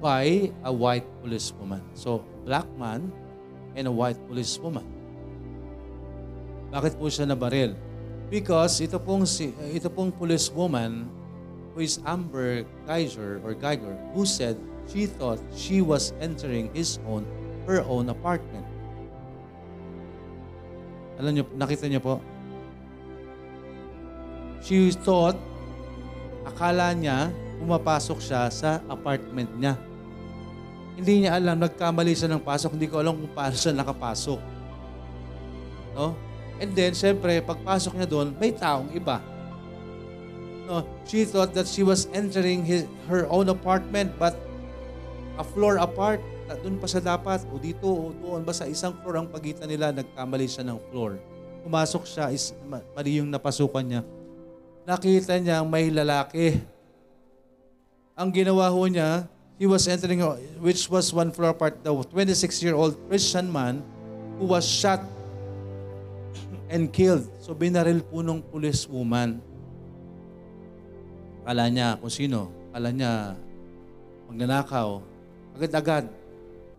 by a white policewoman. So, black man and a white policewoman. Bakit po siya nabaril? Because ito pong si ito pong policewoman who is Amber Geiger or Geiger who said she thought she was entering his own her own apartment. Alam niyo, nakita niyo po? She thought, akala niya, pumapasok siya sa apartment niya. Hindi niya alam, nagkamali siya ng pasok, hindi ko alam kung paano siya nakapasok. No? And then, syempre, pagpasok niya doon, may taong iba. No, she thought that she was entering his, her own apartment but a floor apart. Doon pa siya dapat, o dito, o doon. Basta isang floor ang pagitan nila, nagkamali siya ng floor. Pumasok siya, is, ma- mali yung napasukan niya. Nakita niya may lalaki. Ang ginawa ho niya, he was entering, which was one floor apart, the 26-year-old Christian man who was shot and killed. So binaril po nung police woman. Kala niya kung sino. Kala niya magnanakaw. Agad-agad.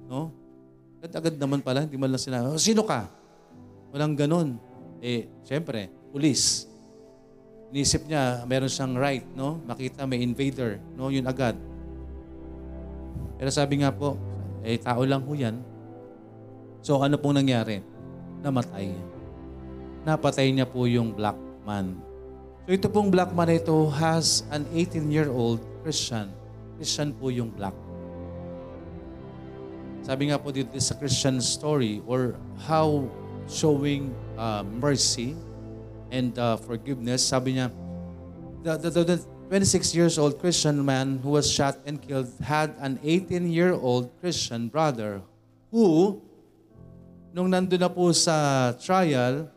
No? Agad-agad naman pala. Hindi man lang sinabi, "Oh, sino ka? Walang ganun. Eh, syempre, police. Inisip niya, meron siyang right, no? Makita may invader, no? Yun agad. Pero sabi nga po, eh, tao lang ho yan. So, ano pong nangyari? Namatay napatay niya po yung black man. So ito pong black man ito has an 18-year-old Christian. Christian po yung black. Sabi nga po dito sa Christian story or how showing uh, mercy and uh, forgiveness. Sabi niya, the, the, the, the 26 years old Christian man who was shot and killed had an 18-year-old Christian brother who, nung nandun na po sa trial,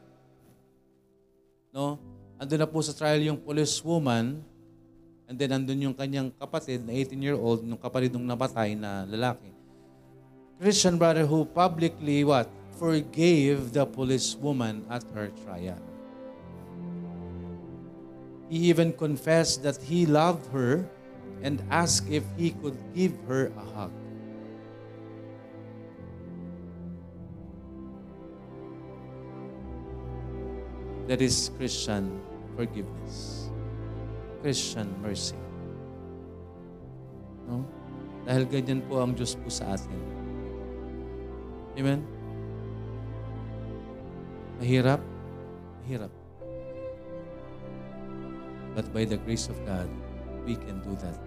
no? Andun na po sa trial yung policewoman and then andun yung kanyang kapatid na 18-year-old, yung kapatid ng napatay na lalaki. Christian brother who publicly what? Forgave the policewoman at her trial. He even confessed that he loved her and asked if he could give her a hug. That is Christian forgiveness. Christian mercy. No? Dahil ganyan po ang Diyos po sa atin. Amen? Mahirap? Mahirap. But by the grace of God, we can do that.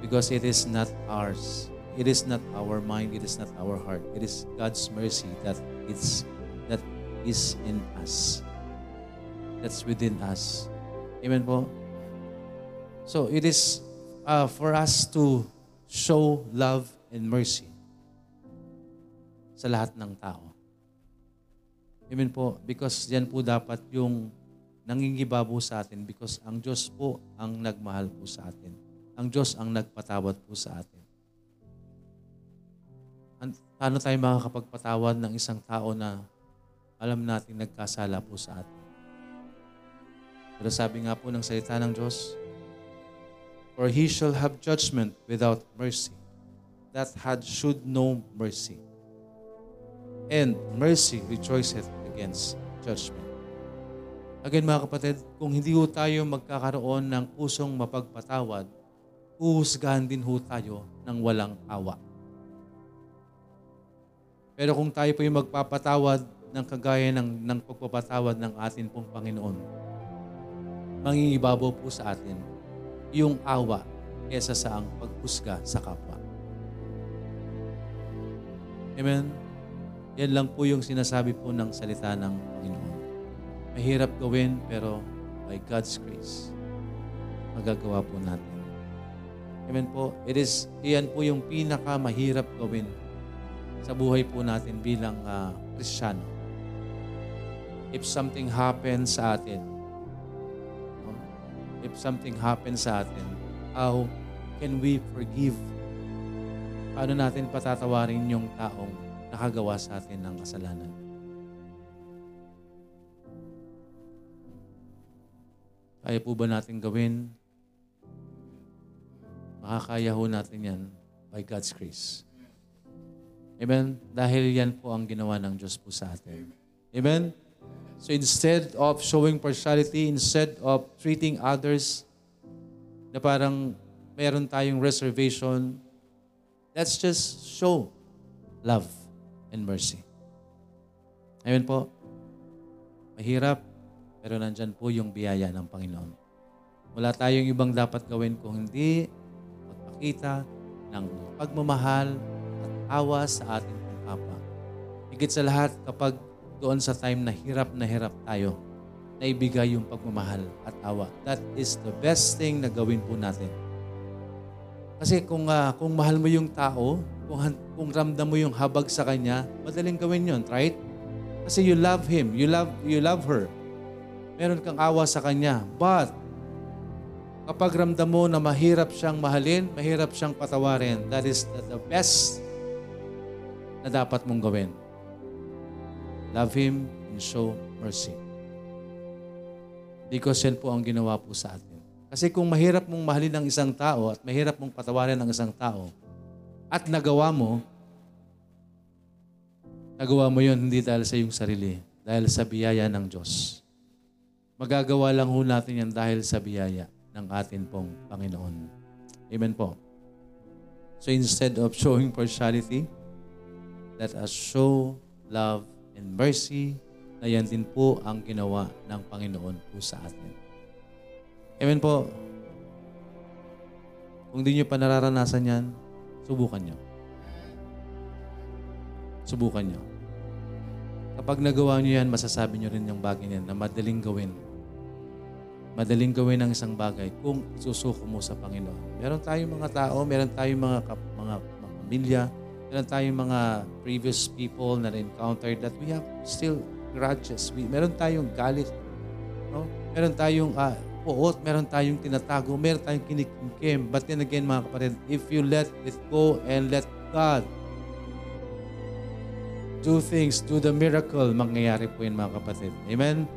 Because it is not ours. It is not our mind. It is not our heart. It is God's mercy that it's that is in us. That's within us. Amen po? So it is uh, for us to show love and mercy sa lahat ng tao. Amen po. Because yan po dapat yung nangingibabo sa atin because ang Diyos po ang nagmahal po sa atin. Ang Diyos ang nagpatawad po sa atin. An- paano tayo makakapagpatawad ng isang tao na alam natin nagkasala po sa atin? Pero sabi nga po ng salita ng Diyos, For he shall have judgment without mercy, that had should know mercy. And mercy rejoiceth against judgment. Again mga kapatid, kung hindi ho tayo magkakaroon ng pusong mapagpatawad, huhusgahan din ho tayo ng walang awa. Pero kung tayo po yung magpapatawad ng kagaya ng, ng pagpapatawad ng atin pong Panginoon, mangingibabaw po sa atin yung awa kesa sa ang paghusga sa kapwa. Amen? Yan lang po yung sinasabi po ng salita ng Panginoon. Mahirap gawin pero by God's grace, magagawa po natin. Amen po. It is, iyan po yung pinaka mahirap gawin sa buhay po natin bilang uh, Kristiyano. If something happens sa atin, if something happens sa atin, how can we forgive? Paano natin patatawarin yung taong nakagawa sa atin ng kasalanan? Kaya po ba natin gawin? Makakaya ho natin yan by God's grace. Amen? Dahil yan po ang ginawa ng Diyos po sa atin. Amen? So instead of showing partiality, instead of treating others na parang meron tayong reservation, let's just show love and mercy. Amen po? Mahirap, pero nandyan po yung biyaya ng Panginoon. Wala tayong ibang dapat gawin kung hindi magpakita ng pagmamahal at awa sa ating kapwa. Higit sa lahat, kapag doon sa time na hirap na hirap tayo, na ibigay yung pagmamahal at awa. That is the best thing na gawin po natin. Kasi kung, uh, kung mahal mo yung tao, kung, kung ramdam mo yung habag sa kanya, madaling gawin yun, right? Kasi you love him, you love, you love her. Meron kang awa sa kanya. But, kapag ramdam mo na mahirap siyang mahalin, mahirap siyang patawarin, that is the, the best na dapat mong gawin. Love Him and show mercy. Because yan po ang ginawa po sa atin. Kasi kung mahirap mong mahalin ng isang tao at mahirap mong patawarin ng isang tao at nagawa mo, nagawa mo yun hindi dahil sa iyong sarili, dahil sa biyaya ng Diyos. Magagawa lang ho natin yan dahil sa biyaya ng atin pong Panginoon. Amen po. So instead of showing partiality, let us show love and mercy na yan din po ang ginawa ng Panginoon po sa atin. Amen po. Kung di nyo pa nararanasan yan, subukan nyo. Subukan nyo. Kapag nagawa nyo yan, masasabi nyo rin yung bagay niyan na madaling gawin madaling gawin ng isang bagay kung susuko mo sa Panginoon. Meron tayong mga tao, meron tayong mga, mga, mga pamilya, meron tayong mga previous people na encountered that we have still grudges. We, meron tayong galit. No? Meron tayong uh, puot, meron tayong tinatago, meron tayong kinikimkim. But then again, mga kapatid, if you let it go and let God do things, do the miracle, mangyayari po yun mga kapatid. Amen?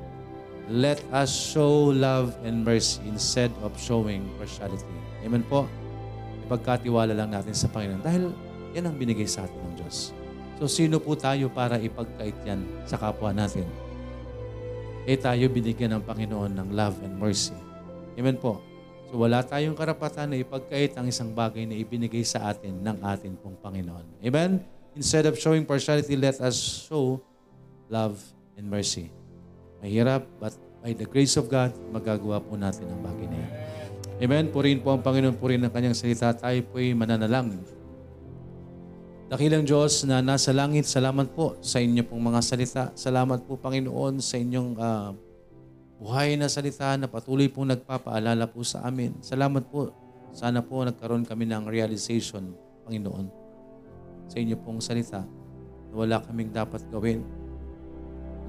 let us show love and mercy instead of showing partiality. Amen po? Ipagkatiwala lang natin sa Panginoon dahil yan ang binigay sa atin ng Diyos. So sino po tayo para ipagkait yan sa kapwa natin? Eh tayo binigyan ng Panginoon ng love and mercy. Amen po? So wala tayong karapatan na ipagkait ang isang bagay na ibinigay sa atin ng atin pong Panginoon. Amen? Instead of showing partiality, let us show love and mercy. Mahirap, but by the grace of God, magagawa po natin ang bagay na yan. Amen. Purihin po ang Panginoon, purihin ang kanyang salita. Tayo po'y mananalangin. Dakilang Diyos na nasa langit, salamat po sa inyo pong mga salita. Salamat po, Panginoon, sa inyong uh, buhay na salita na patuloy pong nagpapaalala po sa amin. Salamat po Sana po nagkaroon kami ng realization, Panginoon, sa inyo pong salita na wala kaming dapat gawin.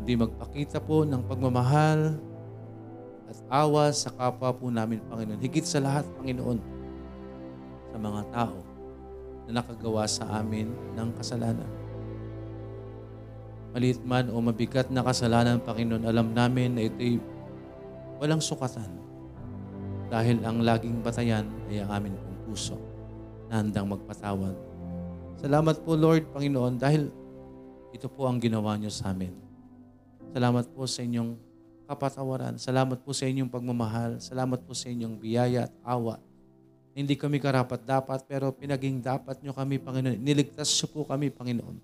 Hindi magpakita po ng pagmamahal at awa sa kapwa po namin, Panginoon. Higit sa lahat, Panginoon, sa mga tao na nakagawa sa amin ng kasalanan. Maliit man o mabigat na kasalanan, Panginoon, alam namin na ito'y walang sukatan. Dahil ang laging batayan ay ang amin pong puso na handang magpatawad. Salamat po, Lord, Panginoon, dahil ito po ang ginawa niyo sa amin. Salamat po sa inyong kapatawaran. Salamat po sa inyong pagmamahal. Salamat po sa inyong biyaya at awa. Hindi kami karapat dapat, pero pinaging dapat nyo kami, Panginoon. Niligtas niyo po kami, Panginoon.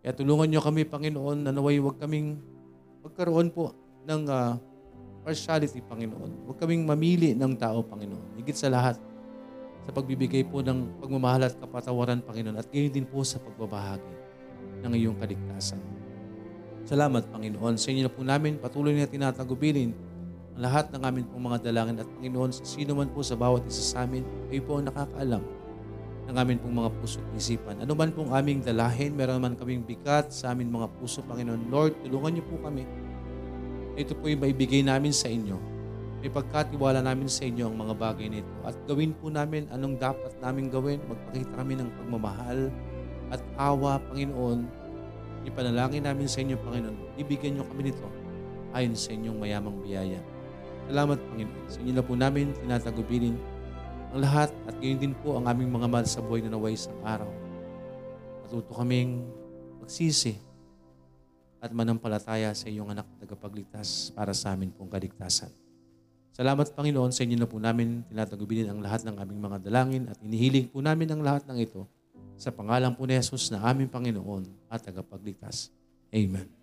Kaya tulungan niyo kami, Panginoon, na naway huwag kaming magkaroon po ng ah, partiality, Panginoon. Huwag kaming mamili ng tao, Panginoon. Higit sa lahat, sa pagbibigay po ng pagmamahal at kapatawaran, Panginoon, at gayon din po sa pagbabahagi ng iyong kaligtasan. Salamat, Panginoon. Sa inyo na po namin patuloy na tinatagubilin ang lahat ng aming pong mga dalangin at Panginoon, sa sino man po sa bawat isa sa amin, kayo po ang nakakaalam ng aming pong mga puso at isipan. Ano man pong aming dalahin, meron man kaming bigat sa aming mga puso, Panginoon. Lord, tulungan niyo po kami. Ito po yung maibigay namin sa inyo. May pagkatiwala namin sa inyo ang mga bagay nito. At gawin po namin anong dapat namin gawin. Magpakita kami ng pagmamahal at awa, Panginoon. Ipanalangin namin sa inyo, Panginoon. Ibigyan niyo kami nito ayon sa inyong mayamang biyaya. Salamat, Panginoon. Sa inyo na po namin tinatagubilin ang lahat at gayon din po ang aming mga mahal sa buhay na naway sa araw. Matuto kaming magsisi at manampalataya sa iyong anak na tagapagligtas para sa amin pong kaligtasan. Salamat Panginoon sa inyo na po namin tinatagubilin ang lahat ng aming mga dalangin at inihiling po namin ang lahat ng ito sa pangalan po ni Jesus na aming Panginoon at tagapagligtas. Amen.